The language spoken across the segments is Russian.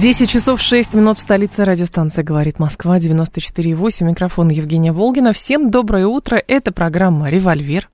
10 часов 6 минут в столице радиостанция «Говорит Москва», 94,8. Микрофон Евгения Волгина. Всем доброе утро. Это программа «Револьвер».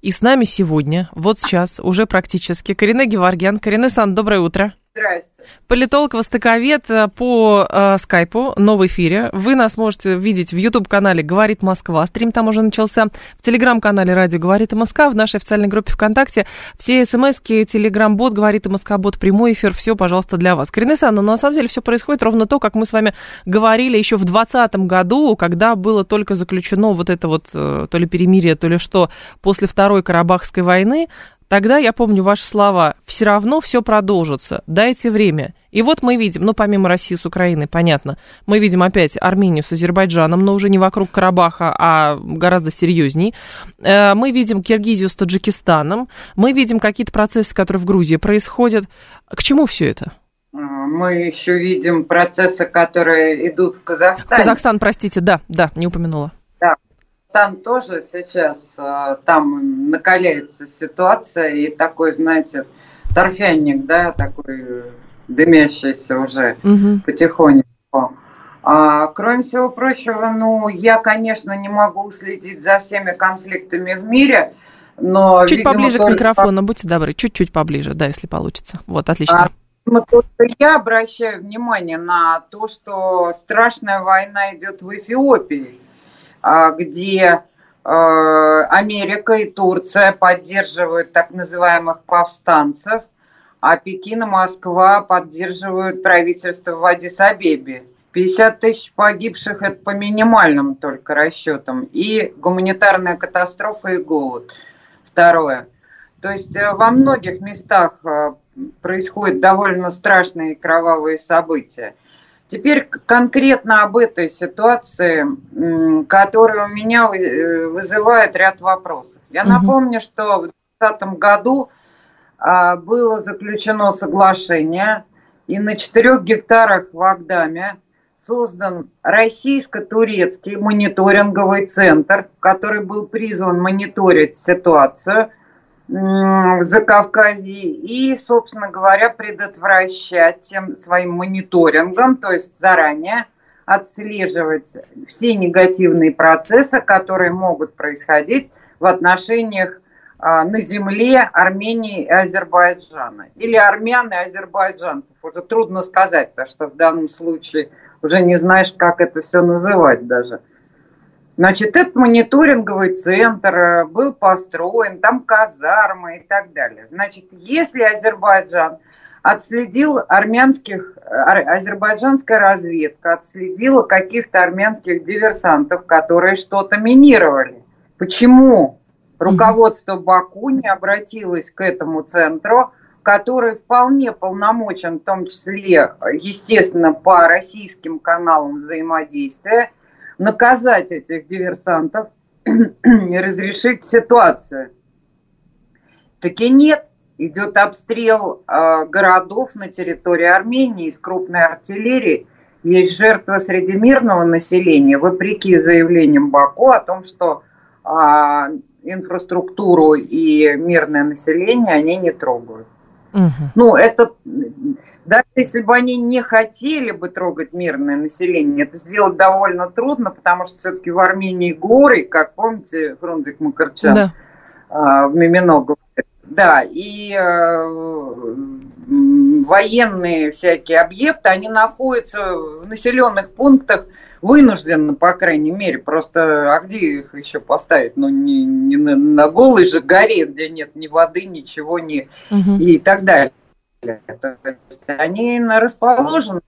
И с нами сегодня, вот сейчас, уже практически, Карина Геворгян. Карина Сан, доброе утро. Здрасте. Политолог-востоковед э, по э, скайпу, но в эфире. Вы нас можете видеть в YouTube-канале «Говорит Москва». Стрим там уже начался. В Телеграм-канале «Радио Говорит Москва». В нашей официальной группе ВКонтакте. Все смс-ки, Телеграм-бот, «Говорит и Москва», бот, прямой эфир. Все, пожалуйста, для вас. Александровна, но на самом деле все происходит ровно то, как мы с вами говорили еще в 2020 году, когда было только заключено вот это вот э, то ли перемирие, то ли что, после Второй Карабахской войны. Тогда я помню ваши слова. Все равно все продолжится. Дайте время. И вот мы видим, ну, помимо России с Украиной, понятно, мы видим опять Армению с Азербайджаном, но уже не вокруг Карабаха, а гораздо серьезней. Э, мы видим Киргизию с Таджикистаном. Мы видим какие-то процессы, которые в Грузии происходят. К чему все это? Мы еще видим процессы, которые идут в Казахстане. Казахстан, простите, да, да, не упомянула. Там тоже сейчас э, там накаляется ситуация, и такой, знаете, торфянник, да, такой дымящийся уже угу. потихоньку. А, кроме всего прочего, ну, я, конечно, не могу следить за всеми конфликтами в мире, но... Чуть видимо, поближе только... к микрофону, будьте добры, чуть-чуть поближе, да, если получится. Вот, отлично. А, я обращаю внимание на то, что страшная война идет в Эфиопии где а, Америка и Турция поддерживают так называемых повстанцев, а Пекин и Москва поддерживают правительство в Адис-Абебе. 50 тысяч погибших – это по минимальным только расчетам. И гуманитарная катастрофа и голод. Второе. То есть э, во многих местах э, происходят довольно страшные кровавые события. Теперь конкретно об этой ситуации, которая у меня э, вызывает ряд вопросов. Я угу. напомню, что в 2020 году а, было заключено соглашение, и на четырех гектарах в Агдаме создан российско-турецкий мониторинговый центр, который был призван мониторить ситуацию Закавказье и, собственно говоря, предотвращать тем своим мониторингом, то есть заранее отслеживать все негативные процессы, которые могут происходить в отношениях а, на земле Армении и Азербайджана. Или армян и азербайджанцев. Уже трудно сказать, потому что в данном случае уже не знаешь, как это все называть даже. Значит, этот мониторинговый центр э, был построен, там казармы и так далее. Значит, если Азербайджан отследил армянских, э, азербайджанская разведка отследила каких-то армянских диверсантов, которые что-то минировали. Почему руководство Баку не обратилось к этому центру, который вполне полномочен, в том числе, естественно, по российским каналам взаимодействия, наказать этих диверсантов разрешить ситуацию. Таки нет. Идет обстрел э, городов на территории Армении из крупной артиллерии. Есть жертва среди мирного населения, вопреки заявлениям Баку о том, что э, инфраструктуру и мирное население они не трогают. Угу. Ну, это, даже если бы они не хотели бы трогать мирное население, это сделать довольно трудно, потому что все-таки в Армении горы, как помните, Фрунзик Макарчан да. а, в Мимино говорит. Да, и э, военные всякие объекты, они находятся в населенных пунктах, вынуждены, по крайней мере, просто, а где их еще поставить? Ну, не, не на, на голой же горе, где нет ни воды, ничего, ни угу. и так далее. То есть они расположены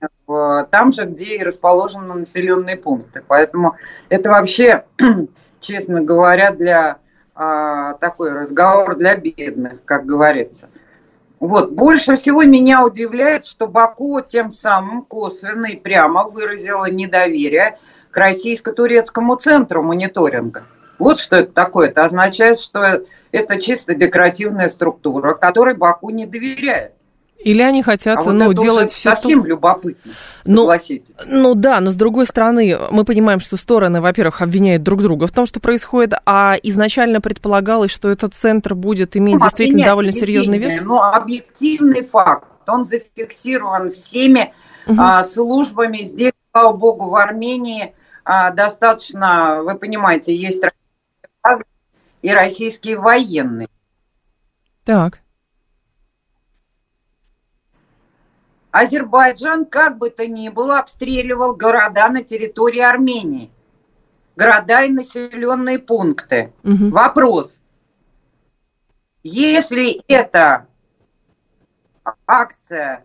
там же, где и расположены населенные пункты. Поэтому это вообще, честно говоря, для а, такой разговор для бедных, как говорится. Вот. Больше всего меня удивляет, что Баку тем самым косвенно и прямо выразила недоверие к российско-турецкому центру мониторинга. Вот что это такое. Это означает, что это чисто декоративная структура, которой Баку не доверяет. Или они хотят а вот ну, это делать все совсем то... любопытно, Ну, согласитесь. Ну да, но с другой стороны, мы понимаем, что стороны, во-первых, обвиняют друг друга в том, что происходит, а изначально предполагалось, что этот центр будет иметь Ну, действительно довольно серьезный вес. Но объективный факт, он зафиксирован всеми Мгм. а, службами. Здесь, слава богу, в Армении а, достаточно, вы понимаете, есть и российские военные. Так. Азербайджан, как бы то ни было, обстреливал города на территории Армении. Города и населенные пункты. Мгм. Вопрос. Если это акция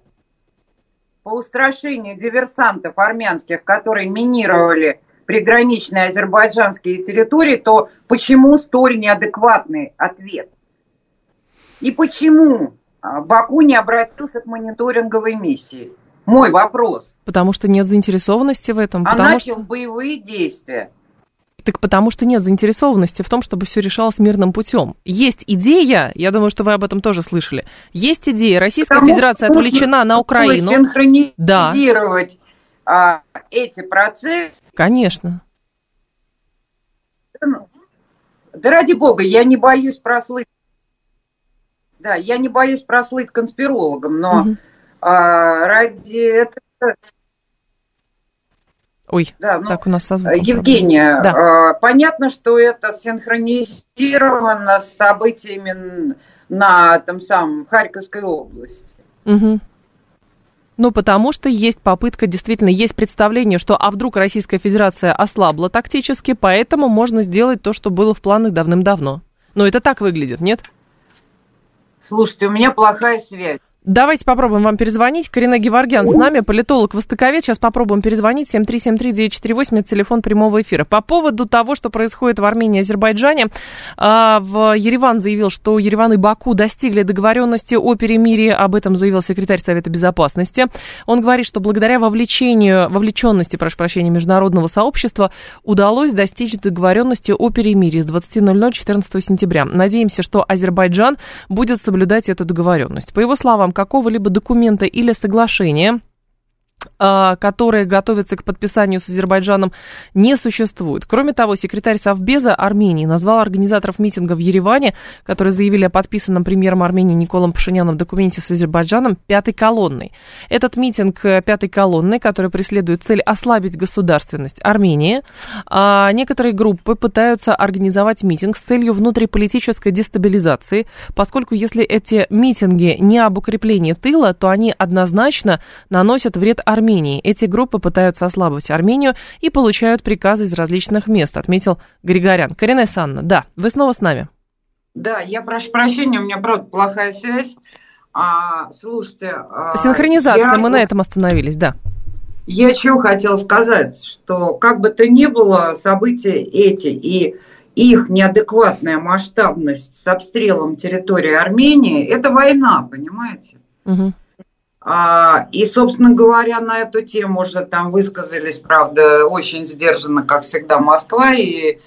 по устрашению диверсантов армянских, которые минировали приграничные азербайджанские территории, то почему столь неадекватный ответ? И почему Баку не обратился к мониторинговой миссии? Мой вопрос. Потому что нет заинтересованности в этом. А начал что... боевые действия. Так потому что нет заинтересованности в том, чтобы все решалось мирным путем. Есть идея, я думаю, что вы об этом тоже слышали. Есть идея, Российская Потому Федерация отвлечена на Украину. Синхронизировать а, эти процессы. Конечно. Да ради бога, я не боюсь прослыть. Да, я не боюсь прослыть конспирологом, но Мгм. а, ради этого... Ой, Да, ну, так у нас со звуком Евгения, Да. а, понятно, что это синхронизировано с событиями на том самом Харьковской области. Мгм. Ну, потому что есть попытка, действительно, есть представление, что а вдруг Российская Федерация ослабла тактически, поэтому можно сделать то, что было в планах давным-давно. Но это так выглядит, нет? Слушайте, у меня плохая связь. Давайте попробуем вам перезвонить. Карина Геворгян с нами, политолог, востоковед. Сейчас попробуем перезвонить. 7373948, это телефон прямого эфира. По поводу того, что происходит в Армении и Азербайджане, а, в Ереван заявил, что Ереван и Баку достигли договоренности о перемирии. Об этом заявил секретарь Совета Безопасности. Он говорит, что благодаря вовлечению, вовлеченности, прошу прощения, международного сообщества удалось достичь договоренности о перемирии с 20.00 14 сентября. Надеемся, что Азербайджан будет соблюдать эту договоренность. По его словам, какого-либо документа или соглашения которые готовятся к подписанию с Азербайджаном, не существует. Кроме того, секретарь Совбеза Армении назвал организаторов митинга в Ереване, которые заявили о подписанном премьером Армении Николом Пашиняном документе с Азербайджаном, пятой колонной. Этот митинг э, пятой колонны, который преследует цель ослабить государственность Армении, а некоторые группы пытаются организовать митинг с целью внутриполитической дестабилизации, поскольку если эти митинги не об укреплении тыла, то они однозначно наносят вред Армении. Эти группы пытаются ослабить Армению и получают приказы из различных мест, отметил Григорян. Карина Санна, да, вы снова с нами. Да, я прошу прощения, у меня, правда, плохая связь. А, слушайте... а, Синхронизация, я мы на этом остановились, да. Я чего хотела сказать, что как бы то ни было, события эти и их неадекватная масштабность с обстрелом территории Армении – это война, понимаете? Мгм. А, и, собственно говоря, на эту тему уже там высказались, правда, очень сдержанно, как всегда, Москва. И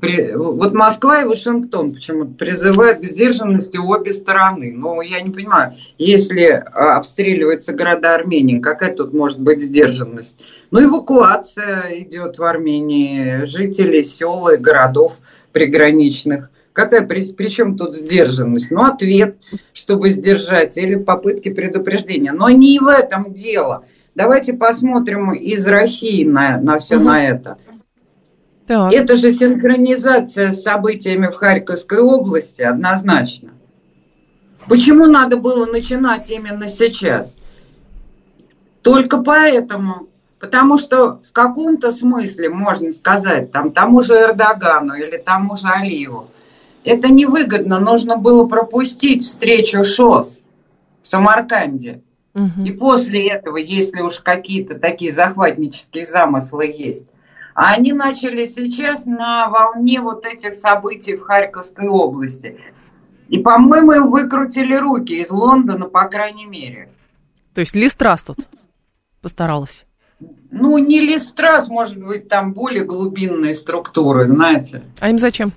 при- вот Москва и Вашингтон почему-то призывают к сдержанности обе стороны. Но я не понимаю, если а, обстреливаются города Армении, какая тут может быть сдержанность? Ну, эвакуация идет в Армении, жителей сел и городов приграничных. Какая, при, при чем тут сдержанность? Ну, ответ, чтобы сдержать, или попытки предупреждения. Но не в этом дело. Давайте посмотрим из России на, на все Мгм. на это. Так. Это же синхронизация с событиями в Харьковской области, однозначно. Почему надо было начинать именно сейчас? Только поэтому. Потому что в каком-то смысле, можно сказать, там, тому же Эрдогану или тому же Алиеву, это невыгодно. Нужно было пропустить встречу ШОС в Самарканде. Мгм. И после этого, если уж какие-то такие захватнические замыслы есть, а они начали сейчас на волне вот этих событий в Харьковской области. И, по-моему, им выкрутили руки из Лондона, по крайней мере. То есть Ли Страс тут постаралась. Ну, не Листрас, может быть, там более глубинные структуры, знаете. А им зачем?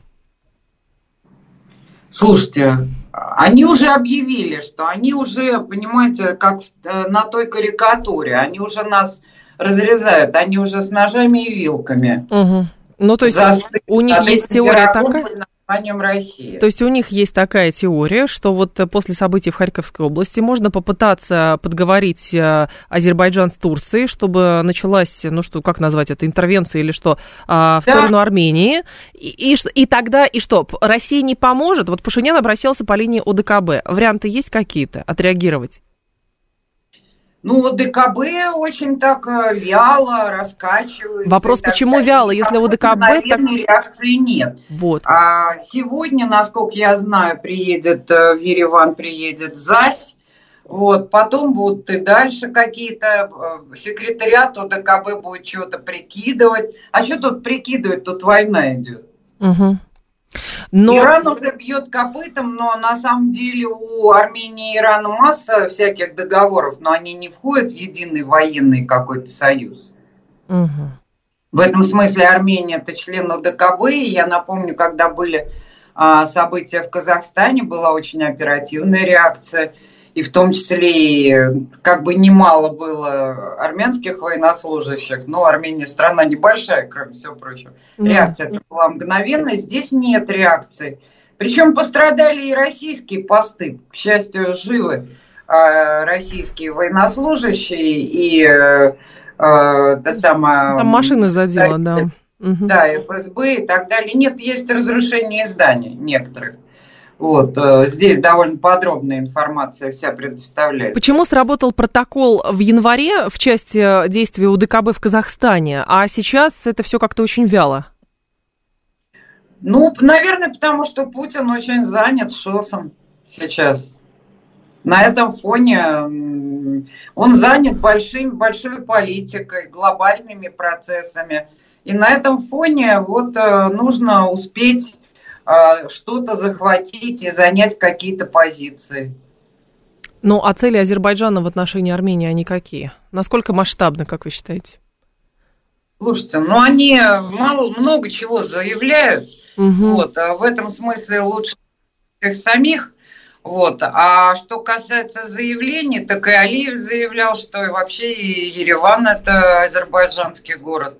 Слушайте, они уже объявили, что они уже, понимаете, как э, на той карикатуре, они уже нас разрезают, они уже с ножами и вилками. Угу. Ну, то есть у них есть теория такая? Названием России. То есть у них есть такая теория, что вот после событий в Харьковской области можно попытаться подговорить э, Азербайджан с Турцией, чтобы началась, ну что, как назвать это, интервенция или что, а, в да. сторону Армении. И, и, и тогда, и что, Россия не поможет? Вот Пашинян обращался по линии ОДКБ. Варианты есть какие-то отреагировать? Ну, ДКБ очень так э, вяло раскачивается. Вопрос, почему вяло, если у ДКБ так... реакции нет. Вот. А сегодня, насколько я знаю, приедет э, в Ереван, приедет ЗАСь, вот, потом будут и дальше какие-то, э, секретариат ОДКБ будет что-то прикидывать. А что тут прикидывать, тут война идет. Угу. Но... Иран уже бьет копытом, но на самом деле у Армении и Ирана масса всяких договоров, но они не входят в единый военный какой-то союз. Угу. В этом смысле Армения это член ОДКБ. И я напомню, когда были а, события в Казахстане, была очень оперативная реакция и в том числе и как бы немало было армянских военнослужащих, но Армения страна небольшая, кроме всего прочего. Реакция mm. была мгновенная, здесь нет реакции. Причем пострадали и российские посты, к счастью, живы э, российские военнослужащие и э, э, та самая... Там машины задела, да. Да, ФСБ и так далее. Нет, есть разрушение зданий некоторых. Вот, э, здесь довольно подробная информация вся предоставляется. Почему сработал протокол в январе в части действия УДКБ в Казахстане, а сейчас это все как-то очень вяло? Ну, наверное, потому что Путин очень занят ШОСом сейчас. На этом фоне он занят большим, большой политикой, глобальными процессами. И на этом фоне вот э, нужно успеть что-то захватить и занять какие-то позиции. Ну, а цели Азербайджана в отношении Армении, они какие? Насколько масштабны, как вы считаете? Слушайте, ну они мало, много чего заявляют. Угу. Вот, а в этом смысле лучше их самих. Вот. А что касается заявлений, так и Алиев заявлял, что вообще и Ереван это азербайджанский город.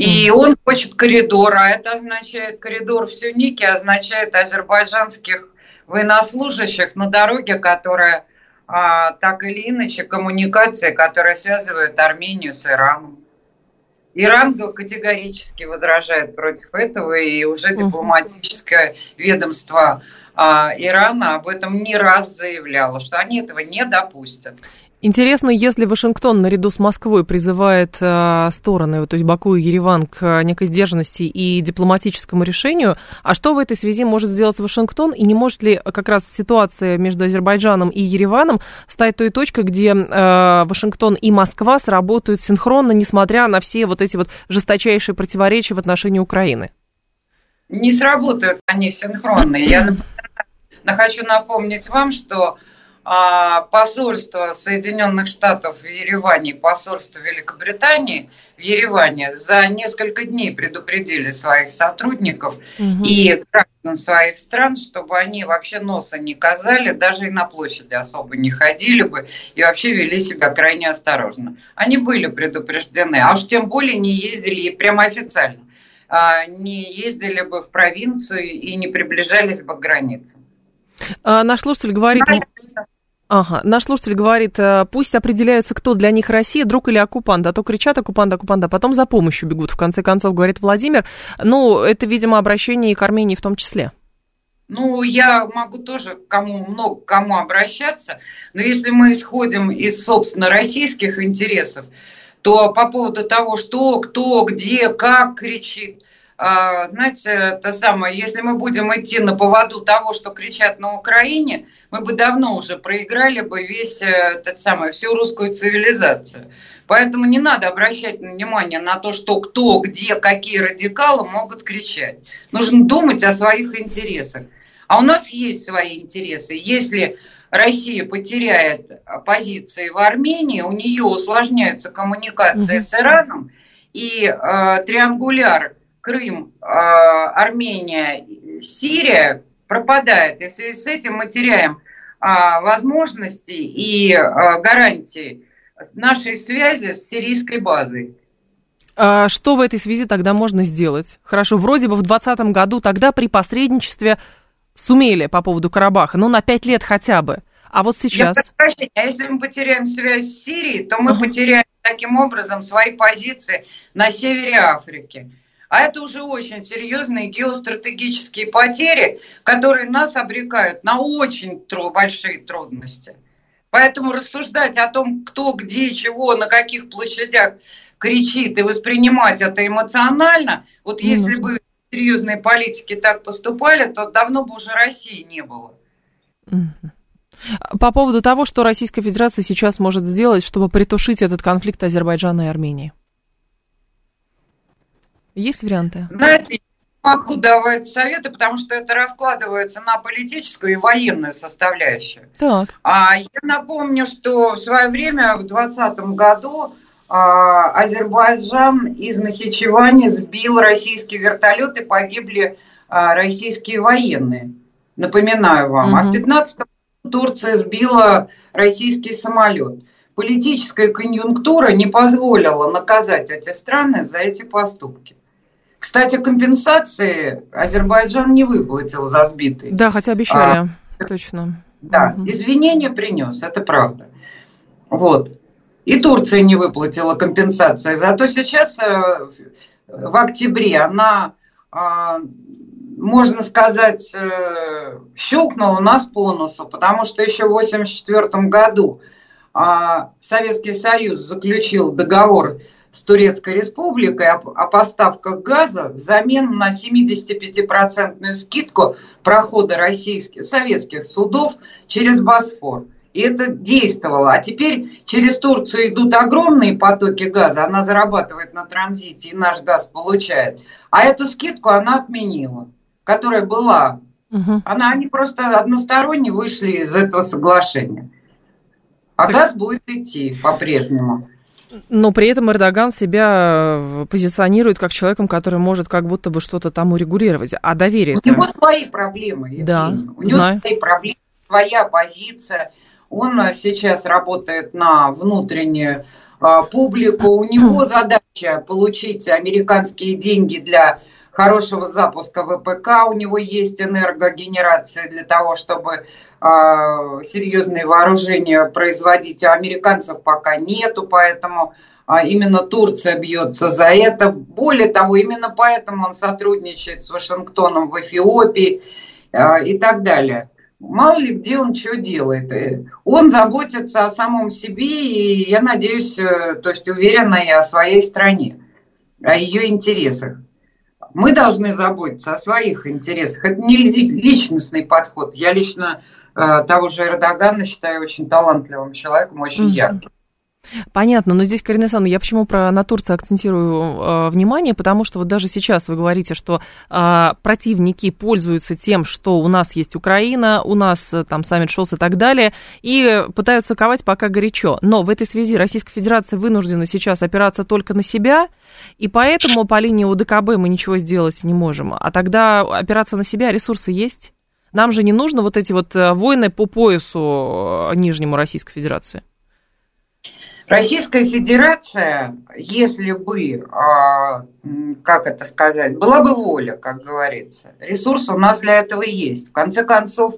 И он хочет коридор, а это означает коридор в Сюнике, означает азербайджанских военнослужащих на дороге, которая а, так или иначе коммуникация, которая связывает Армению с Ираном. Иран категорически возражает против этого, и уже дипломатическое ведомство а, Ирана об этом не раз заявляло, что они этого не допустят. Интересно, если Вашингтон наряду с Москвой призывает э, стороны, то есть Баку и Ереван, к некой сдержанности и дипломатическому решению, а что в этой связи может сделать Вашингтон, и не может ли как раз ситуация между Азербайджаном и Ереваном стать той точкой, где э, Вашингтон и Москва сработают синхронно, несмотря на все вот эти вот жесточайшие противоречия в отношении Украины? Не сработают они синхронно. Я хочу напомнить вам, что посольство Соединенных Штатов в Ереване, посольство Великобритании в Ереване за несколько дней предупредили своих сотрудников угу. и граждан своих стран, чтобы они вообще носа не казали, даже и на площади особо не ходили бы и вообще вели себя крайне осторожно. Они были предупреждены, а уж тем более не ездили и прямо официально а, не ездили бы в провинцию и не приближались бы к границам. А, наш слушатель говорит... Ага, наш слушатель говорит, э, пусть определяется, кто для них Россия, друг или оккупант, а то кричат оккупант, оккупант, а потом за помощью бегут, в конце концов, говорит Владимир. Ну, это, видимо, обращение и к Армении в том числе. Ну, я могу тоже кому много кому обращаться, но если мы исходим из, собственно, российских интересов, то по поводу того, что, кто, где, как кричит, знаете, это самое, если мы будем идти на поводу того, что кричат на Украине, мы бы давно уже проиграли бы весь э, этот самый, всю русскую цивилизацию. Поэтому не надо обращать внимание на то, что кто, где, какие радикалы могут кричать. Нужно думать о своих интересах. А у нас есть свои интересы. Если Россия потеряет позиции в Армении, у нее усложняются коммуникации угу. с Ираном, и э, триангуляр Крым, э, Армения, Сирия пропадает. И в связи с этим мы теряем э, возможности и э, гарантии нашей связи с сирийской базой. А что в этой связи тогда можно сделать? Хорошо, вроде бы в 2020 году тогда при посредничестве сумели по поводу Карабаха, ну на пять лет хотя бы. А вот сейчас... Я прощения, а если мы потеряем связь с Сирией, то мы uh-huh. потеряем таким образом свои позиции на севере Африки. А это уже очень серьезные геостратегические потери, которые нас обрекают на очень тру- большие трудности. Поэтому рассуждать о том, кто, где, чего, на каких площадях кричит и воспринимать это эмоционально, вот если бы серьезные политики так поступали, то давно бы уже России не было. По поводу того, что Российская Федерация сейчас может сделать, чтобы притушить этот конфликт Азербайджана и Армении. Есть варианты? Знаете, могу давать советы, потому что это раскладывается на политическую и военную составляющую. Так. А я напомню, что в свое время, в 2020 году, а, Азербайджан из Нахичевани сбил российский вертолет и погибли а, российские военные. Напоминаю вам. Угу. А в 15 Турция сбила российский самолет. Политическая конъюнктура не позволила наказать эти страны за эти поступки. Кстати, компенсации Азербайджан не выплатил за сбитый. Да, хотя обещали, а, точно. Да, угу. извинения принес, это правда. Вот. И Турция не выплатила компенсации. Зато сейчас э, в октябре она, а, можно сказать, э, щелкнула нас по носу, потому что еще в 1984 году а, Советский Союз заключил договор с Турецкой Республикой о, о поставках газа взамен на 75% скидку прохода российских, советских судов через Босфор. И это действовало. А теперь через Турцию идут огромные потоки газа, она зарабатывает на транзите и наш газ получает. А эту скидку она отменила, которая была. Угу. Она, они просто односторонне вышли из этого соглашения. А так... газ будет идти по-прежнему. Но при этом Эрдоган себя э, позиционирует как человеком, который может как будто бы что-то там урегулировать. А доверие... У него свои проблемы, Евгений. Да, У него знаю. свои проблемы, своя позиция. Он э, сейчас работает на внутреннюю а, публику. У него задача получить американские деньги для хорошего запуска ВПК. У него есть энергогенерация для того, чтобы а, серьезные вооружения производить, а американцев пока нету, поэтому а, именно Турция бьется за это. Более того, именно поэтому он сотрудничает с Вашингтоном в Эфиопии а, и так далее. Мало ли где он что делает. Он заботится о самом себе, и я надеюсь, э, то есть уверена и о своей стране, о ее интересах. Мы должны заботиться о своих интересах. Это не личностный подход. Я лично Э, того же Эрдогана считаю очень талантливым человеком, очень mm-hmm. ярким. Понятно, но здесь, Карина Александровна, я почему про на Турцию акцентирую э, внимание, потому что вот даже сейчас вы говорите, что э, противники пользуются тем, что у нас есть Украина, у нас э, там саммит ШОС и так далее, и пытаются ковать пока горячо. Но в этой связи Российская Федерация вынуждена сейчас опираться только на себя, и поэтому по линии УДКБ мы ничего сделать не можем. А тогда опираться на себя, ресурсы есть? Нам же не нужно вот эти вот э, войны по поясу э, нижнему Российской Федерации. Российская Федерация, если бы, а, как это сказать, была бы воля, как говорится, ресурсы у нас для этого есть. В конце концов,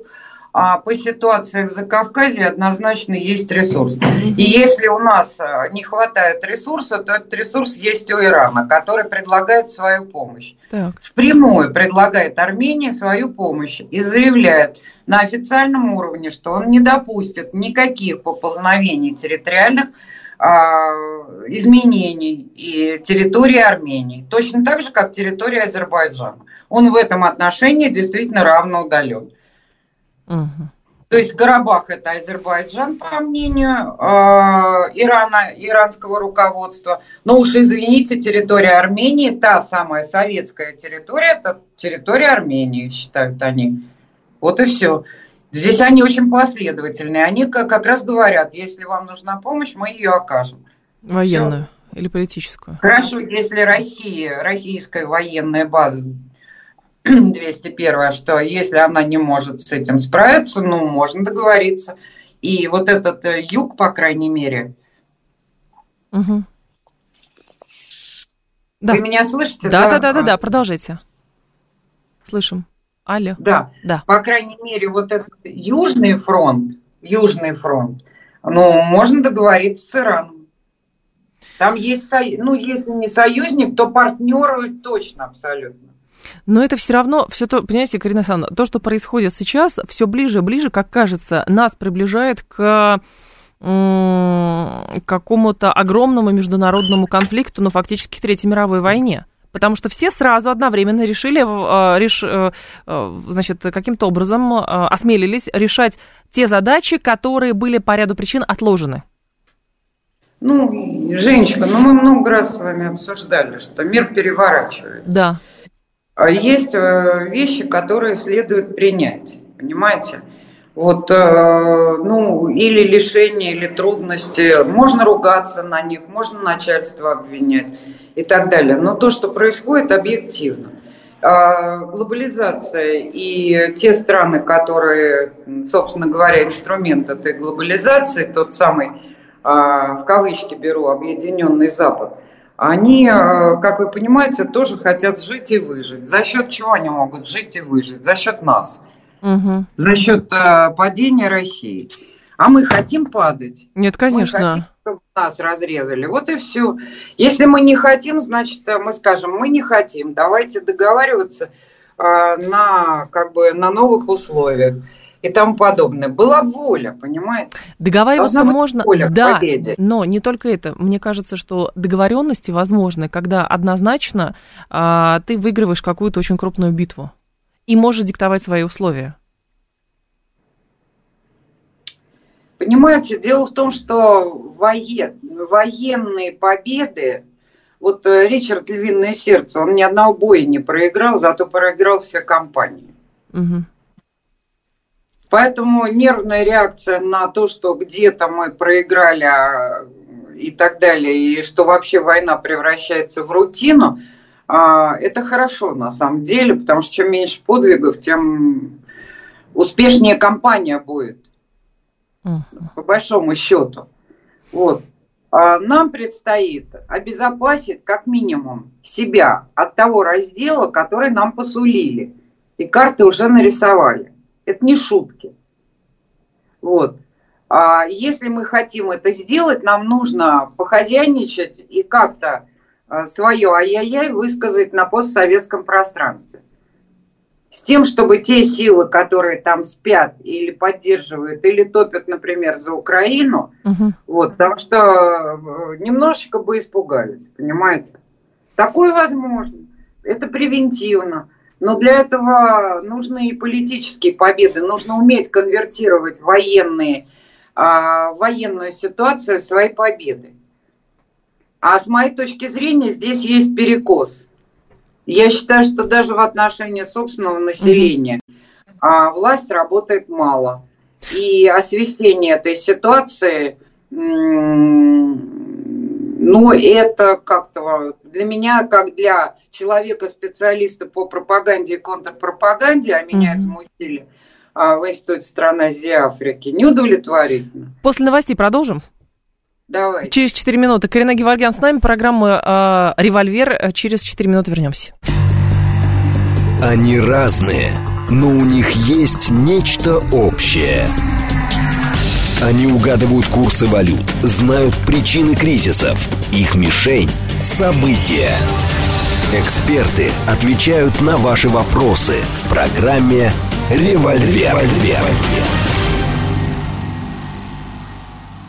а по ситуации в Закавказье однозначно есть ресурс. И если у нас а, не хватает ресурса, то этот ресурс есть у Ирана, который предлагает свою помощь. Так. Впрямую предлагает Армении свою помощь и заявляет на официальном уровне, что он не допустит никаких поползновений территориальных изменений и территории Армении, точно так же, как территория Азербайджана. Он в этом отношении действительно равноудален. Угу. То есть Карабах это Азербайджан, по мнению э, Ирана, иранского руководства. Но уж извините, территория Армении, та самая советская территория, это территория Армении, считают они. Вот и все. Здесь они очень последовательные. Они как, как раз говорят, если вам нужна помощь, мы ее окажем. Военную Все. или политическую? Хорошо, если Россия, российская военная база 201, что если она не может с этим справиться, ну, можно договориться. И вот этот э, юг, по крайней мере. Угу. Да. Вы меня слышите? Да, да, да, да, да, продолжайте. Слышим. Алло. Да. да. По крайней мере, вот этот Южный фронт, Южный фронт, ну, можно договориться с Ираном. Там есть, ну, если не союзник, то партнеры точно абсолютно. Но это все равно, все то, понимаете, Карина Александровна, то, что происходит сейчас, все ближе и ближе, как кажется, нас приближает к какому-то огромному международному конфликту, но фактически к Третьей мировой войне. Потому что все сразу одновременно решили, э, реш, э, э, значит, каким-то образом осмелились решать те задачи, которые были по ряду причин отложены. Ну, Женечка, ну мы много раз с вами обсуждали, что мир переворачивается. Да. А есть вещи, которые следует принять, понимаете? Вот, ну, или лишение, или трудности. Можно ругаться на них, можно начальство обвинять и так далее. Но то, что происходит, объективно. А, глобализация и те страны, которые, собственно говоря, инструмент этой глобализации, тот самый, а, в кавычки беру, объединенный Запад, они, как вы понимаете, тоже хотят жить и выжить. За счет чего они могут жить и выжить? За счет нас. Угу. За счет падения России. А мы хотим падать? Нет, конечно. Мы хотим, чтобы нас разрезали. Вот и все. Если мы не хотим, значит, э, мы скажем, мы не хотим. Давайте договариваться э, на, как бы, на новых условиях и тому подобное. Была воля, понимаете? Договариваться можно, воля да, но не только это. Мне кажется, что договоренности возможны, когда однозначно а, ты выигрываешь какую-то очень крупную битву и можешь диктовать свои условия. Понимаете, дело в том, что воен, военные победы, вот э, Ричард Львиное сердце, он ни одного боя не проиграл, зато проиграл все компании. Угу. Поэтому нервная реакция на то, что где-то мы проиграли а, и так далее, и что вообще война превращается в рутину, это хорошо на самом деле, потому что чем меньше подвигов, тем успешнее компания будет по большому счету. Вот. А нам предстоит обезопасить как минимум себя от того раздела, который нам посулили. И карты уже нарисовали. Это не шутки. Вот. А если мы хотим это сделать, нам нужно похозяйничать и как-то а, свое ай-яй-яй высказать на постсоветском пространстве с тем, чтобы те силы, которые там спят или поддерживают, или топят, например, за Украину, угу. вот, потому что э, немножечко бы испугались, понимаете? Такое возможно. Это превентивно. Но для этого нужны и политические победы. Нужно уметь конвертировать военные, а, военную ситуацию в свои победы. А с моей точки зрения здесь есть перекос – я считаю, что даже в отношении собственного населения а, власть работает мало. И освещение этой ситуации, ну, это как-то для меня, как для человека-специалиста по пропаганде и контрпропаганде, а меня mm-hmm. этому учили а, в Институте стран Азии и Африки, неудовлетворительно. После новостей продолжим. Давай. Через 4 минуты. Карина Геворгян с нами. Программа э, «Револьвер». Через 4 минуты вернемся. Они разные, но у них есть нечто общее. Они угадывают курсы валют, знают причины кризисов. Их мишень – события. Эксперты отвечают на ваши вопросы в программе «Револьвер». «Револьвер».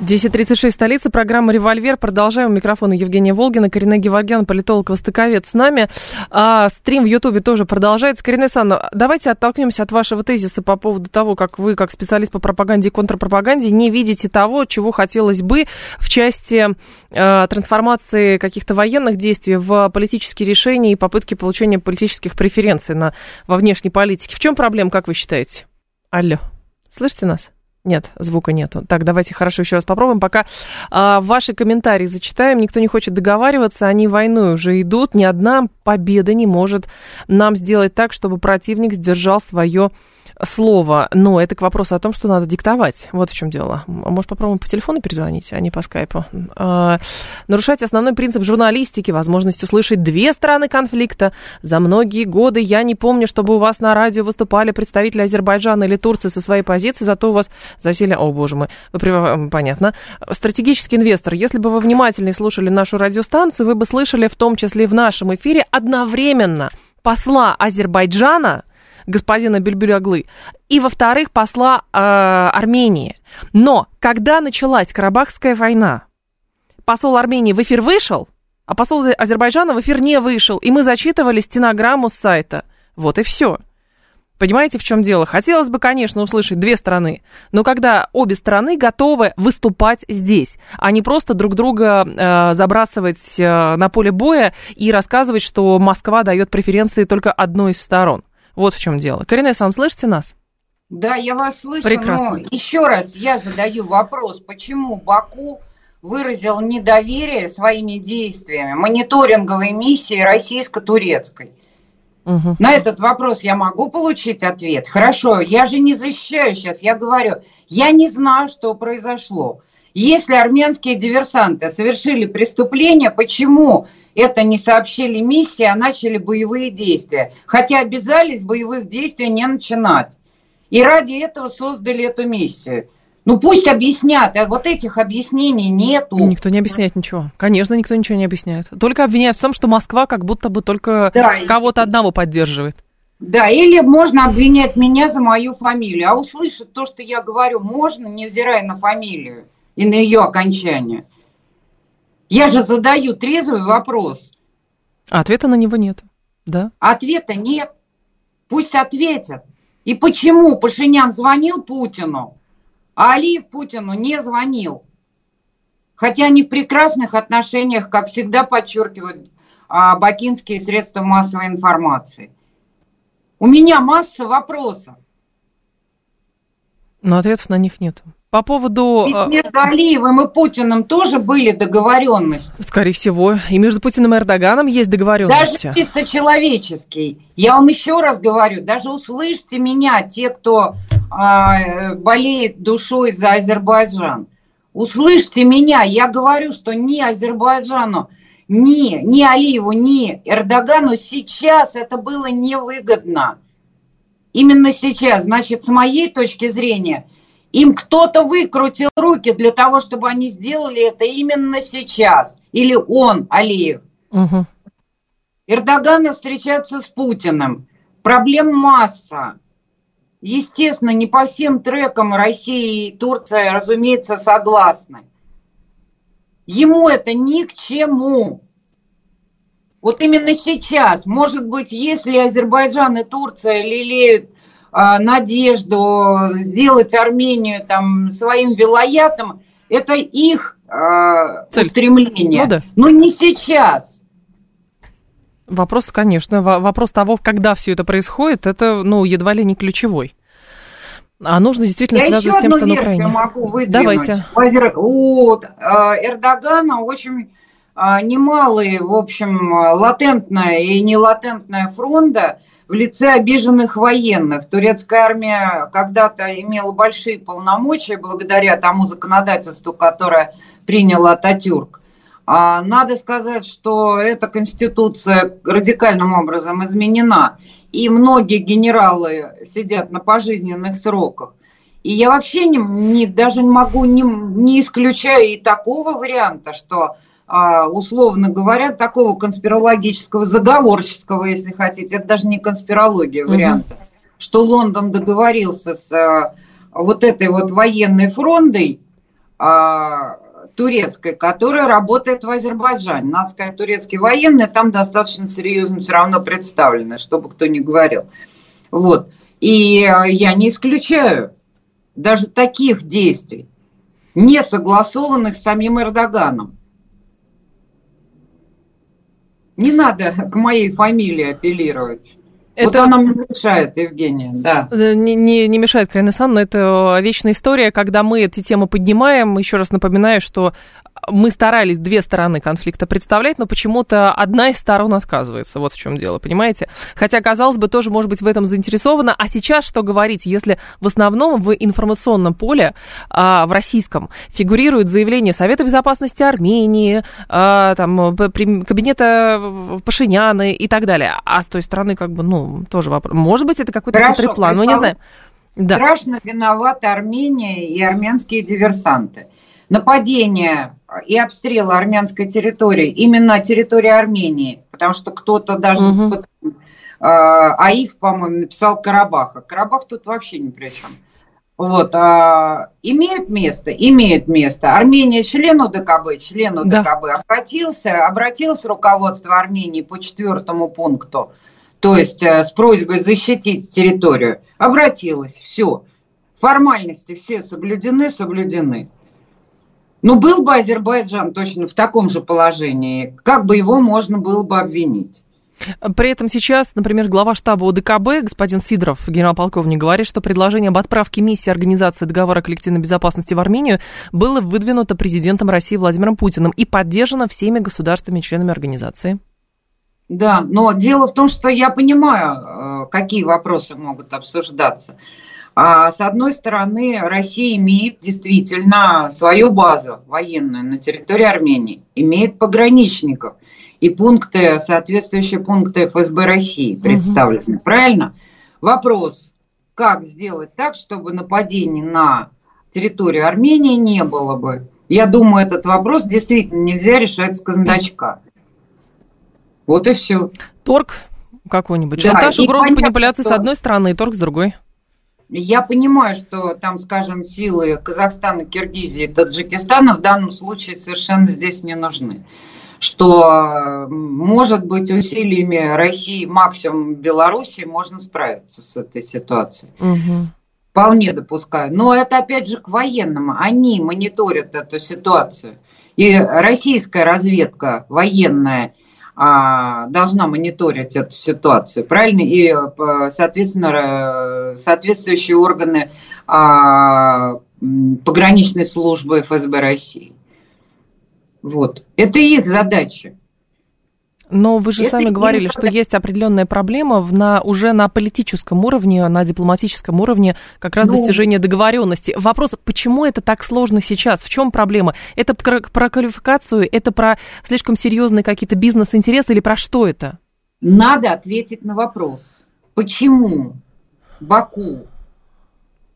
10.36, столица, программа «Револьвер». Продолжаем. У Евгения Волгина, Карина Геворгян, политолог-востоковед с нами. А, стрим в Ютубе тоже продолжается. Карина Александровна, давайте оттолкнемся от вашего тезиса по поводу того, как вы, как специалист по пропаганде и контрпропаганде, не видите того, чего хотелось бы в части э, трансформации каких-то военных действий в политические решения и попытки получения политических преференций на, во внешней политике. В чем проблема, как вы считаете? Алло. Слышите нас? Нет, звука нету. Так, давайте хорошо еще раз попробуем. Пока а, ваши комментарии зачитаем. Никто не хочет договариваться, они войной уже идут. Ни одна победа не может нам сделать так, чтобы противник сдержал свое слово. Но это к вопросу о том, что надо диктовать. Вот в чем дело. Может, попробуем по телефону перезвонить, а не по скайпу. А, нарушать основной принцип журналистики, возможность услышать две стороны конфликта. За многие годы я не помню, чтобы у вас на радио выступали представители Азербайджана или Турции со своей позиции, зато у вас засели... О, боже мой, понятно. Стратегический инвестор, если бы вы внимательнее слушали нашу радиостанцию, вы бы слышали в том числе в нашем эфире одновременно посла Азербайджана, господина Бельбюляглы, и, во-вторых, посла э, Армении. Но когда началась Карабахская война, посол Армении в эфир вышел, а посол Азербайджана в эфир не вышел, и мы зачитывали стенограмму с сайта. Вот и все. Понимаете, в чем дело? Хотелось бы, конечно, услышать две стороны, но когда обе стороны готовы выступать здесь, а не просто друг друга э, забрасывать э, на поле боя и рассказывать, что Москва дает преференции только одной из сторон. Вот в чем дело. Карина Сан, слышите нас? Да, я вас слышу. Прекрасно. Но еще раз я задаю вопрос, почему Баку выразил недоверие своими действиями мониторинговой миссии российско-турецкой? Угу. На этот вопрос я могу получить ответ? Хорошо, я же не защищаю сейчас, я говорю, я не знаю, что произошло. Если армянские диверсанты совершили преступление, почему это не сообщили миссии, а начали боевые действия. Хотя обязались боевых действий не начинать. И ради этого создали эту миссию. Ну пусть объяснят, а вот этих объяснений нету. Никто не объясняет ничего. Конечно, никто ничего не объясняет. Только обвиняют в том, что Москва как будто бы только да, кого-то одного поддерживает. Да, или можно обвинять меня за мою фамилию. А услышать то, что я говорю, можно, невзирая на фамилию и на ее окончание. Я же задаю трезвый вопрос. А ответа на него нет, да? Ответа нет. Пусть ответят. И почему Пашинян звонил Путину, а Алиев Путину не звонил? Хотя они в прекрасных отношениях, как всегда подчеркивают а, бакинские средства массовой информации. У меня масса вопросов. Но ответов на них нет. По поводу... Ведь а, между Алиевым и Путиным тоже были договоренности. Скорее всего. И между Путиным и Эрдоганом есть договоренности. Даже чисто человеческий. Я вам еще раз говорю, даже услышьте меня, те, кто э, болеет душой за Азербайджан. Услышьте меня, я говорю, что ни Азербайджану, ни, ни Алиеву, ни Эрдогану сейчас это было невыгодно. Именно сейчас. Значит, с моей точки зрения – им кто-то выкрутил руки для того, чтобы они сделали это именно сейчас. Или он, Алиев. Угу. Эрдоган встречается с Путиным. Проблем масса. Естественно, не по всем трекам Россия и Турция, разумеется, согласны. Ему это ни к чему. Вот именно сейчас, может быть, если Азербайджан и Турция лелеют надежду сделать Армению там своим вилаятом, это их э, устремление. Ну, да. Но не сейчас. Вопрос, конечно, вопрос того, когда все это происходит, это, ну, едва ли не ключевой. А нужно действительно Я связывать с тем, что на Украине. могу выдвинуть. Давайте. У Эрдогана очень немалые, в общем, латентная и нелатентная фронта – в лице обиженных военных. Турецкая армия когда-то имела большие полномочия благодаря тому законодательству, которое принял Ататюрк. А надо сказать, что эта конституция радикальным образом изменена, и многие генералы сидят на пожизненных сроках. И я вообще не, не, даже могу, не, не исключаю и такого варианта, что условно говоря, такого конспирологического, заговорческого, если хотите, это даже не конспирология вариант, угу. что Лондон договорился с а, вот этой вот военной фрондой а, турецкой, которая работает в Азербайджане. Надо сказать, турецкие военные там достаточно серьезно все равно представлены, чтобы кто ни говорил. Вот. И я не исключаю даже таких действий, не согласованных с самим Эрдоганом. Не надо к моей фамилии апеллировать. Это... Вот она мне мешает, Евгения, да. Э, не, не, не мешает, Карина Александровна, это вечная история, когда мы эти темы поднимаем. Еще раз напоминаю, что мы старались две стороны конфликта представлять, но почему-то одна из сторон отказывается. Вот в чем дело, понимаете? Хотя, казалось бы, тоже может быть в этом заинтересована. А сейчас что говорить, если в основном в информационном поле, а, в российском, фигурирует заявление Совета Безопасности Армении, а, там, кабинета Пашиняна и так далее. А с той стороны, как бы, ну, тоже вопрос. Может быть, это какой-то хитрый план, ну, не знаю. Страшно да. виноваты Армения и армянские диверсанты. Нападение и обстрелы армянской территории, именно территории Армении, потому что кто-то даже, угу. Аиф, по-моему, написал Карабаха. Карабах тут вообще ни при чем. Вот, а, имеет место, имеет место. Армения член ОДКБ, член ОДКБ да. обратился, обратился руководство Армении по четвертому пункту, то есть э, с просьбой защитить территорию. Обратилась, все. Формальности все соблюдены, соблюдены. Ну, был бы Азербайджан точно в таком же положении, как бы его можно было бы обвинить? При этом сейчас, например, глава штаба ОДКБ, господин Сидоров, генерал-полковник, говорит, что предложение об отправке миссии Организации договора коллективной безопасности в Армению было выдвинуто президентом России Владимиром Путиным и поддержано всеми государствами-членами организации. Да, но дело в том, что я понимаю, э, какие вопросы могут обсуждаться. А с одной стороны, Россия имеет действительно свою базу военную на территории Армении, имеет пограничников и пункты, соответствующие пункты ФСБ России представлены. Угу. Правильно? Вопрос, как сделать так, чтобы нападений на территорию Армении не было бы? Я думаю, этот вопрос действительно нельзя решать с казначка. Вот и все. Торг какой-нибудь. Да, Шантаж, угроза, манипуляции что... с одной стороны и торг с другой. Я понимаю, что там, скажем, силы Казахстана, Киргизии, Таджикистана в данном случае совершенно здесь не нужны. Что, может быть, усилиями России, максимум Белоруссии можно справиться с этой ситуацией. Угу. Вполне допускаю. Но это опять же к военным. Они мониторят эту ситуацию. И российская разведка военная должна мониторить эту ситуацию, правильно? И, э, соответственно, соответствующие органы а, пограничной службы ФСБ России. Вот. Это их задача. Но вы же это сами говорили, что есть определенная проблема в, на, уже на политическом уровне, на дипломатическом уровне, как раз ну, достижение договоренности. Вопрос, почему это так сложно сейчас? В чем проблема? Это про, про квалификацию, это про слишком серьезные какие-то бизнес-интересы или про что это? Надо ответить на вопрос, почему Баку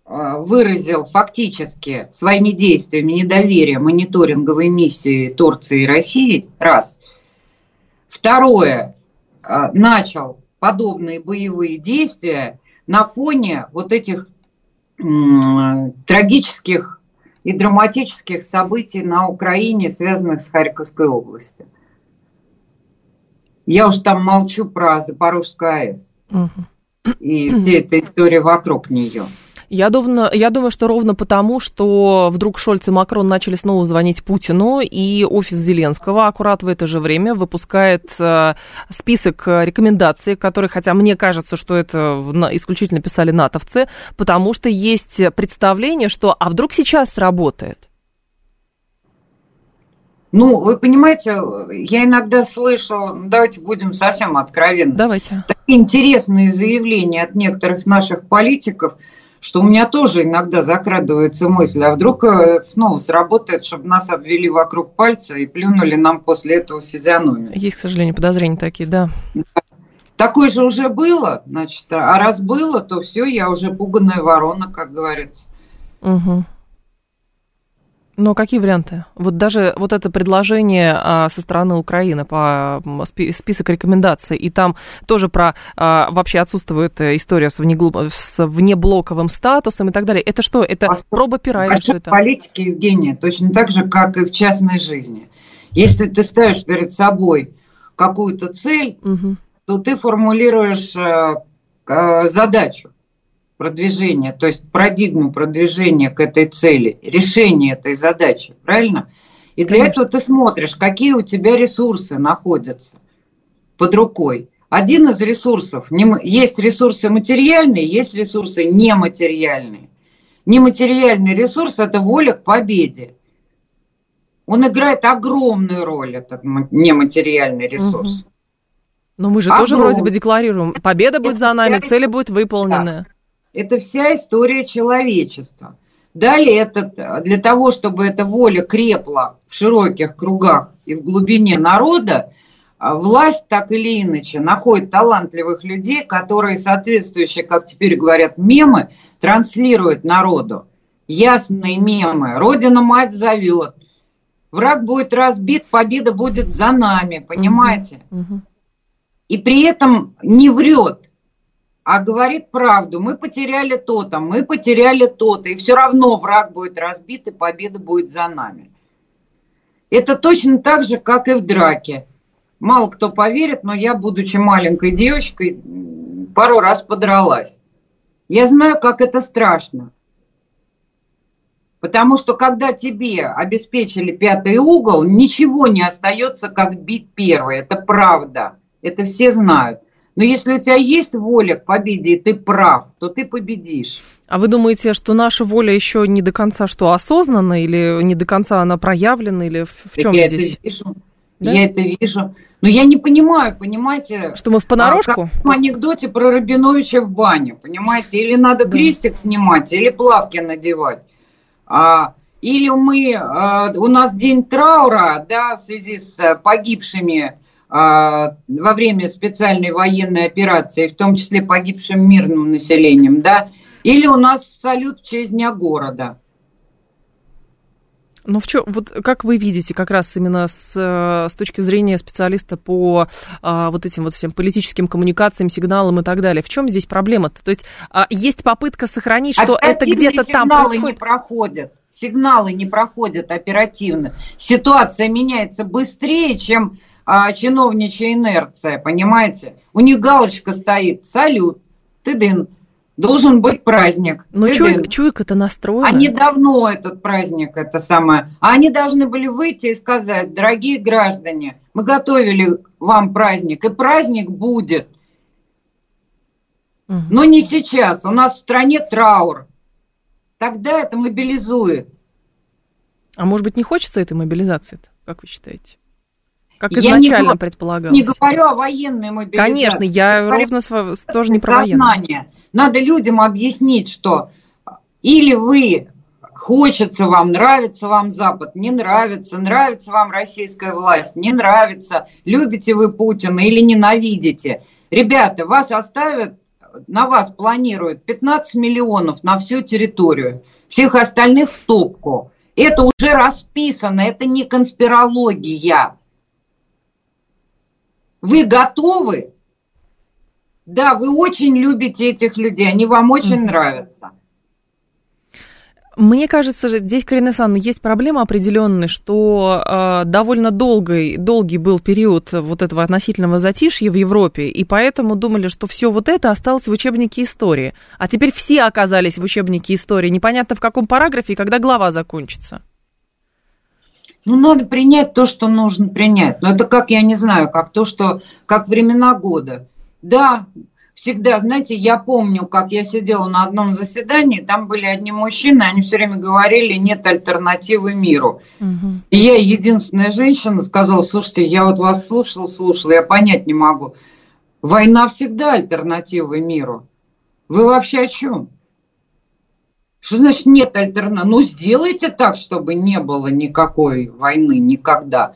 а, выразил фактически своими действиями недоверие мониторинговой миссии Турции и России, раз – Второе, а, начал подобные боевые действия на фоне вот этих трагических и драматических событий на Украине, связанных с Харьковской областью. Я уж там молчу про Запорожскую АЭС угу. и все эта история вокруг нее. Я думаю, я думаю, что ровно потому, что вдруг Шольц и Макрон начали снова звонить Путину, и офис Зеленского аккурат в это же время выпускает э, список рекомендаций, которые, хотя мне кажется, что это исключительно писали натовцы, потому что есть представление, что а вдруг сейчас сработает? Ну, вы понимаете, я иногда слышу, давайте будем совсем откровенны. Давайте. Такие интересные заявления от некоторых наших политиков – что у меня тоже иногда закрадывается мысль, а вдруг э, снова сработает, чтобы нас обвели вокруг пальца и плюнули нам после этого физиономию. Есть, к сожалению, подозрения такие, да. Такое же уже было, значит, а раз было, то все, я уже пуганная ворона, как говорится. Угу. Но какие варианты? Вот даже вот это предложение а, со стороны Украины по список рекомендаций, и там тоже про а, вообще отсутствует история с, внеглуб, с внеблоковым статусом и так далее. Это что? Это а проба пера или что это? политики, Евгения, точно так же, как и в частной жизни. Если ты ставишь перед собой какую-то цель, угу. то ты формулируешь э, задачу продвижения, то есть парадигму продвижения к этой цели, решение этой задачи, правильно? И для Конечно. этого ты смотришь, какие у тебя ресурсы находятся под рукой. один из ресурсов. Есть ресурсы материальные, есть ресурсы нематериальные. Нематериальный ресурс – это воля к победе. Он играет огромную роль, этот нематериальный ресурс. Угу. Но мы же Огромный. тоже вроде бы декларируем, победа будет за нами, цели будут выполнены. Это вся история человечества. Далее это, для того, чтобы эта воля крепла в широких кругах и в глубине народа, а власть так или иначе находит талантливых людей, которые соответствующие, как теперь говорят, мемы транслируют народу. Ясные мемы. Родина-мать зовет. Враг будет разбит, победа будет за нами, понимаете? Угу. И при этом не врет, а говорит правду. Мы потеряли то-то, мы потеряли то-то. И все равно враг будет разбит, и победа будет за нами. Это точно так же, как и в драке. Мало кто поверит, но я, будучи маленькой девочкой, пару раз подралась. Я знаю, как это страшно. Потому что когда тебе обеспечили пятый угол, ничего не остается, как бить первый. Это правда. Это все знают. Но если у тебя есть воля к победе, и ты прав, то ты победишь. А вы думаете, что наша воля еще не до конца что осознана, или не до конца она проявлена, или в, в чем я здесь? Это вижу. Да? Я это вижу. Но я не понимаю, понимаете... Что мы в понарошку? А, как в анекдоте про Рабиновича в бане, понимаете? Или надо да. крестик снимать, или плавки надевать. А, или мы... А, у нас день траура, да, в связи с погибшими а, во время специальной военной операции, в том числе погибшим мирным населением, да, или у нас салют в честь Дня города. Ну, в чем, вот как вы видите, как раз именно с, с точки зрения специалиста по а, вот этим вот всем политическим коммуникациям, сигналам и так далее, в чем здесь проблема-то? То есть а, есть попытка сохранить, что это где-то там происходит? не проходят. Сигналы не проходят оперативно. Ситуация меняется быстрее, чем а, чиновничья инерция, понимаете? У них галочка стоит, салют, ты дын, должен быть праздник. Ну, чуйка, чуйка-то настроена. Они давно этот праздник, это самое. А они должны были выйти и сказать, дорогие граждане, мы готовили вам праздник, и праздник будет. Угу. Но не сейчас. У нас в стране траур. Тогда это мобилизует. А может быть, не хочется этой мобилизации как вы считаете? Как изначально не, предполагалось. Не говорю о военной мобилизации. Конечно, я, я ровно с, тоже не про военную. Надо людям объяснить, что или вы хочется вам, нравится вам Запад, не нравится, нравится вам российская власть, не нравится, любите вы Путина или ненавидите. Ребята, вас оставят, на вас планируют 15 миллионов на всю территорию, всех остальных в топку. Это уже расписано, это не конспирология. Вы готовы? Да, вы очень любите этих людей, они вам очень mm. нравятся. Мне кажется, здесь, Карина Александровна, есть проблема определенная, что э, довольно долгий, долгий был период вот этого относительного затишья в Европе, и поэтому думали, что все вот это осталось в учебнике истории. А теперь все оказались в учебнике истории. Непонятно в каком параграфе и когда глава закончится. Ну, надо принять то, что нужно принять. Но это как, я не знаю, как то, что, как времена года. Да, всегда, знаете, я помню, как я сидела на одном заседании, там были одни мужчины, они все время говорили, нет альтернативы миру. Угу. И я единственная женщина сказала, слушайте, я вот вас слушала, слушала, я понять не могу. Война всегда альтернатива миру. Вы вообще о чем? Что значит нет альтернативы? Ну, сделайте так, чтобы не было никакой войны никогда.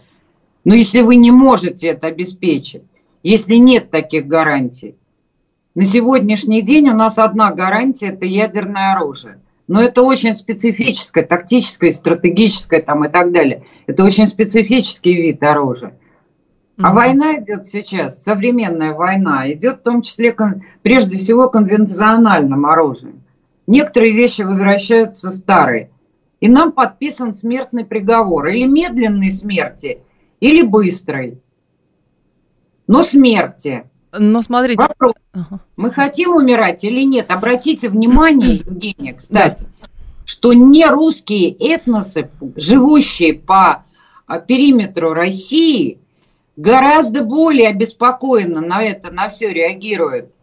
Но если вы не можете это обеспечить, если нет таких гарантий, на сегодняшний день у нас одна гарантия – это ядерное оружие. Но это очень специфическое, тактическое, стратегическое там и так далее. Это очень специфический вид оружия. А mm-hmm. война идет сейчас, современная война, идет в том числе прежде всего конвенциональным оружием. Некоторые вещи возвращаются старые. И нам подписан смертный приговор. Или медленной смерти, или быстрой. Но смерти. Но смотрите. Вопрос. Ага. Мы хотим умирать или нет? Обратите внимание, Евгения, кстати, да. что не русские этносы, живущие по а, периметру России, гораздо более обеспокоенно на это, на все реагируют.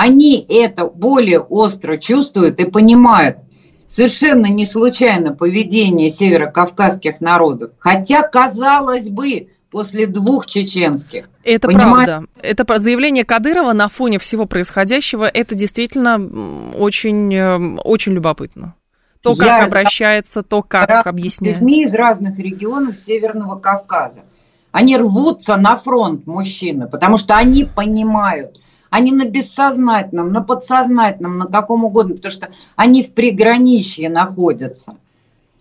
Они это более остро чувствуют и понимают. Совершенно не случайно поведение северокавказских народов. Хотя, казалось бы, после двух чеченских. Это Понимаете? правда. Это заявление Кадырова на фоне всего происходящего, это действительно очень, э, очень любопытно. То, как Я обращается, то, как объясняет. людьми из разных регионов Северного Кавказа. Они рвутся на фронт, мужчины, потому что они понимают, они на бессознательном, на подсознательном, на каком угодно, потому что они в приграничье находятся.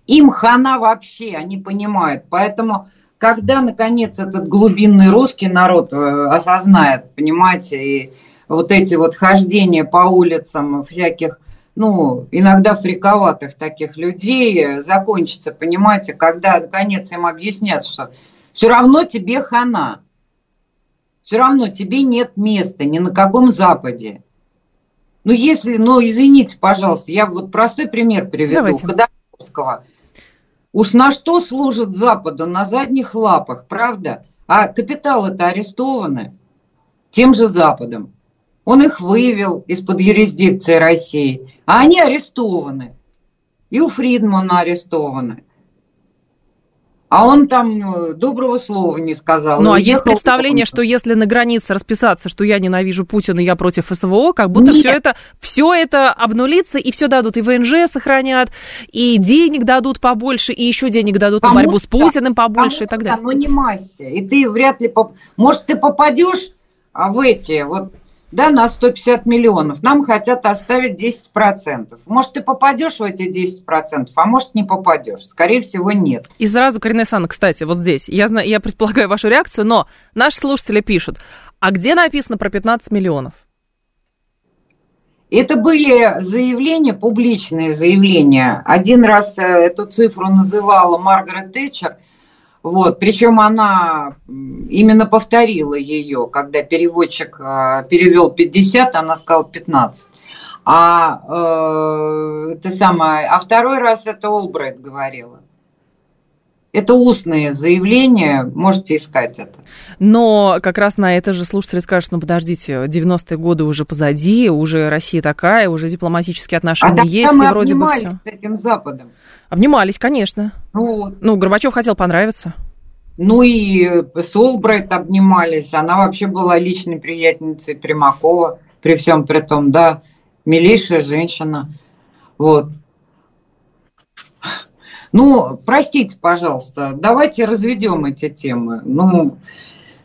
Им хана вообще, они понимают. Поэтому, когда, наконец, этот глубинный русский народ э, осознает, понимаете, и вот эти вот хождения по улицам всяких ну, иногда фриковатых таких людей закончится, понимаете, когда наконец им объяснят, что все равно тебе хана, все равно тебе нет места ни на каком Западе. Ну, если, ну, извините, пожалуйста, я вот простой пример приведу. Давайте. Ходорковского. Уж на что служит Западу? На задних лапах, правда? А капиталы-то арестованы тем же Западом. Он их вывел из-под юрисдикции России, а они арестованы. И у Фридмана арестованы. А он там э, доброго слова не сказал. Ну, а есть представление, что если на границе расписаться, что я ненавижу Путина, я против СВО, как будто все это, все это обнулится, и все дадут, и ВНЖ сохранят, и денег дадут побольше, и еще денег дадут на борьбу с Путиным побольше и так далее. Оно не масса. И ты вряд ли... Поп... Может, ты попадешь а, в эти вот да, на 150 миллионов. Нам хотят оставить 10%. Может, ты попадешь в эти 10%, а может, не попадешь. Скорее всего, нет. И сразу, Карина Сан, кстати, вот здесь, я, знаю, я предполагаю вашу реакцию, но наши слушатели пишут, а где написано про 15 миллионов? Это были заявления, публичные заявления. Один раз э, эту цифру называла Маргарет Тэтчер – вот, причем она именно повторила ее, когда переводчик э, перевел 50, она сказала 15. А, э, это самое, а второй раз это Олбрайт говорила. Это устные заявления, можете искать это. Но как раз на это же слушатели скажут, ну подождите, 90-е годы уже позади, уже Россия такая, уже дипломатические отношения а есть, и вроде бы все. с этим Западом. Обнимались, конечно. Ну, ну Горбачев хотел понравиться. Ну и с Олбрайт обнимались. Она вообще была личной приятельницей Примакова, при всем при том, да, милейшая женщина. Вот. Ну, простите, пожалуйста, давайте разведем эти темы. Ну,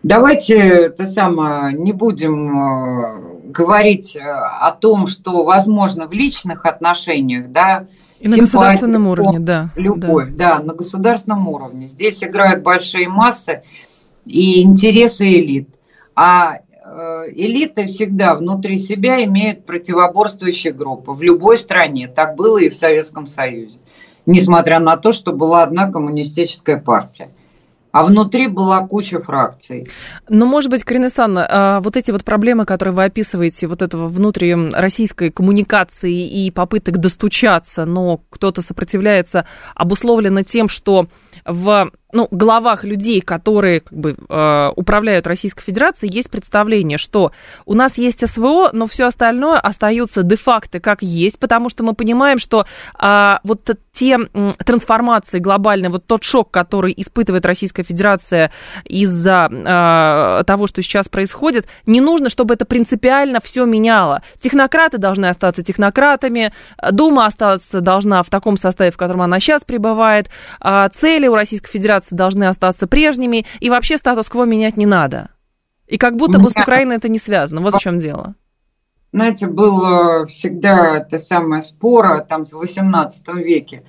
давайте это самое, не будем э, говорить о том, что возможно в личных отношениях, да, и на государственном уровне, да. Любовь, да. да, на государственном уровне. Здесь играют большие массы и интересы элит. А э, элиты всегда внутри себя имеют противоборствующие группы в любой стране. Так было и в Советском Союзе. Несмотря на то, что была одна коммунистическая партия а внутри была куча фракций. Ну, может быть, Карина Санна, вот эти вот проблемы, которые вы описываете, вот этого внутри российской коммуникации и попыток достучаться, но кто-то сопротивляется, обусловлено тем, что в ну, головах людей, которые как бы, э, управляют Российской Федерацией, есть представление, что у нас есть СВО, но все остальное остается де-факто как есть, потому что мы понимаем, что э, вот те трансформации глобальные, вот тот шок, который испытывает Российская Федерация из-за э, того, что сейчас происходит, не нужно, чтобы это принципиально все меняло. Технократы должны остаться технократами, Дума остаться должна в таком составе, в котором она сейчас пребывает, э, цели у Российской Федерации должны остаться прежними, и вообще статус-кво менять не надо. И как будто бы с Украиной это не связано. Вот в чем дело. Знаете, было всегда это самое спора там в 18 веке.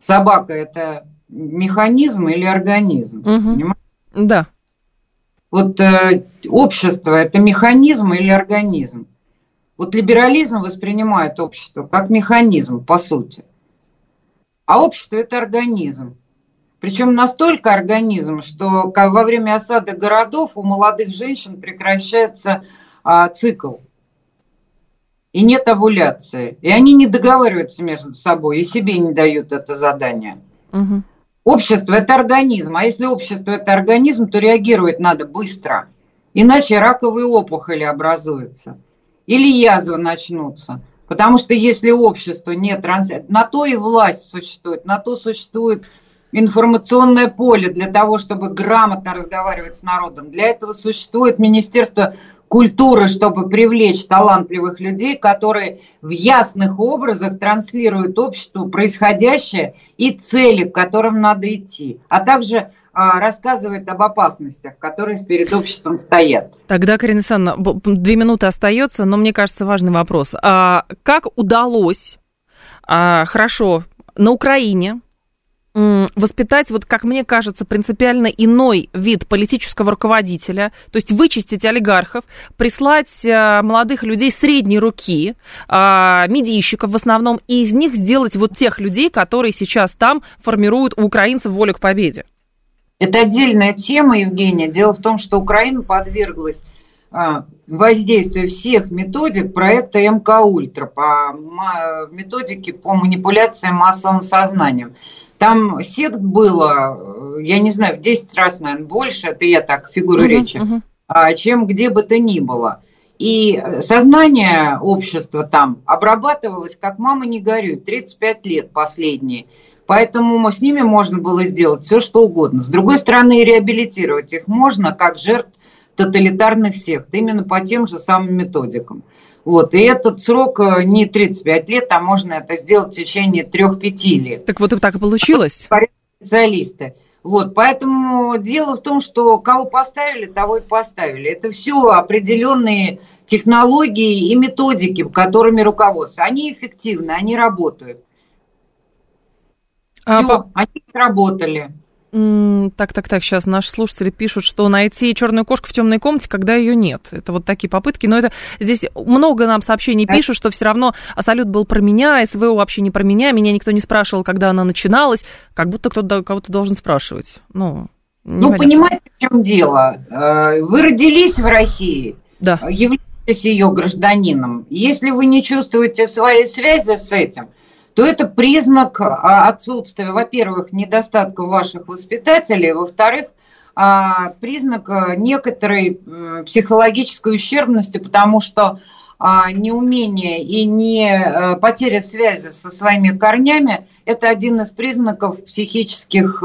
Собака это механизм или организм? Угу. Да. Вот э, общество это механизм или организм? Вот либерализм воспринимает общество как механизм, по сути. А общество это организм. Причем настолько организм, что во время осады городов у молодых женщин прекращается а, цикл. И нет овуляции. И они не договариваются между собой, и себе не дают это задание. Угу. Общество – это организм, а если общество – это организм, то реагировать надо быстро, иначе раковые опухоли образуются или язвы начнутся. Потому что если общество не транс... на то и власть существует, на то существует информационное поле для того, чтобы грамотно разговаривать с народом. Для этого существует Министерство культуры, чтобы привлечь талантливых людей, которые в ясных образах транслируют обществу происходящее и цели, к которым надо идти, а также а, рассказывает об опасностях, которые перед обществом стоят. Тогда, Карина Александровна, две минуты остается, но мне кажется важный вопрос. А как удалось а, хорошо на Украине воспитать, вот как мне кажется, принципиально иной вид политического руководителя, то есть вычистить олигархов, прислать э, молодых людей средней руки, а, медийщиков в основном, и из них сделать вот тех людей, которые сейчас там формируют у украинцев волю к победе. Это отдельная тема, Евгения. Дело в том, что Украина подверглась а, воздействию всех методик проекта МК Ультра по методике по манипуляции массовым сознанием. Там сект было, я не знаю, в 10 раз, наверное, больше, это я так, фигуру uh-huh, речи, uh-huh. чем где бы то ни было. И сознание общества там обрабатывалось, как мама не горюй, 35 лет последние. Поэтому с ними можно было сделать все, что угодно. С другой стороны, реабилитировать их можно как жертв тоталитарных сект, именно по тем же самым методикам. Вот, и этот срок э, не 35 лет, а можно это сделать в течение 3-5 лет. Так вот и так и получилось. Специалисты. Вот, поэтому дело в том, что кого поставили, того и поставили. Это все определенные технологии и методики, которыми руководство. Они эффективны, они работают. А, все, по... они работали. Так, так, так, сейчас наши слушатели пишут, что найти черную кошку в темной комнате, когда ее нет. Это вот такие попытки. Но это здесь много нам сообщений пишут, что все равно а салют был про меня, СВО вообще не про меня, меня никто не спрашивал, когда она начиналась. Как будто кто-то кого-то должен спрашивать. Ну, ну понимаете, в чем дело? Э, вы родились в России, да. являетесь ее гражданином. Если вы не чувствуете своей связи с этим, то это признак а, отсутствия, во-первых, недостатка ваших воспитателей, во-вторых, а, признак а, некоторой психологической ущербности, потому что неумение и не потеря связи со своими корнями – это один из признаков психических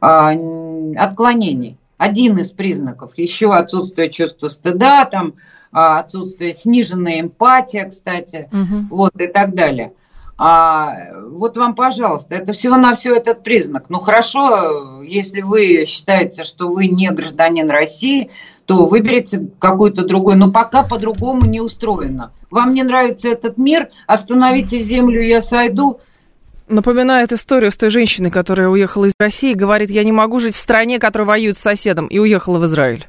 отклонений. Один из признаков. Еще отсутствие чувства стыда, там, отсутствие сниженной эмпатия, кстати, угу. вот и так далее. А, вот вам, пожалуйста, это всего-навсего этот признак. Ну хорошо, если вы считаете, что вы не гражданин России, то выберите какой-то другой. Но пока по-другому не устроено. Вам не нравится этот мир, остановите землю, я сойду. Напоминает историю с той женщиной, которая уехала из России, говорит, я не могу жить в стране, которая воюет с соседом, и уехала в Израиль.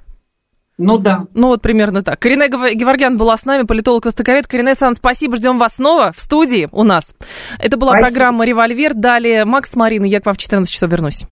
Ну да. Ну вот примерно так. Карине Геворгян была с нами, политолог-востоковед. Карине Сан, спасибо, ждем вас снова в студии у нас. Это была спасибо. программа «Револьвер». Далее Макс Марина, я к вам в 14 часов вернусь.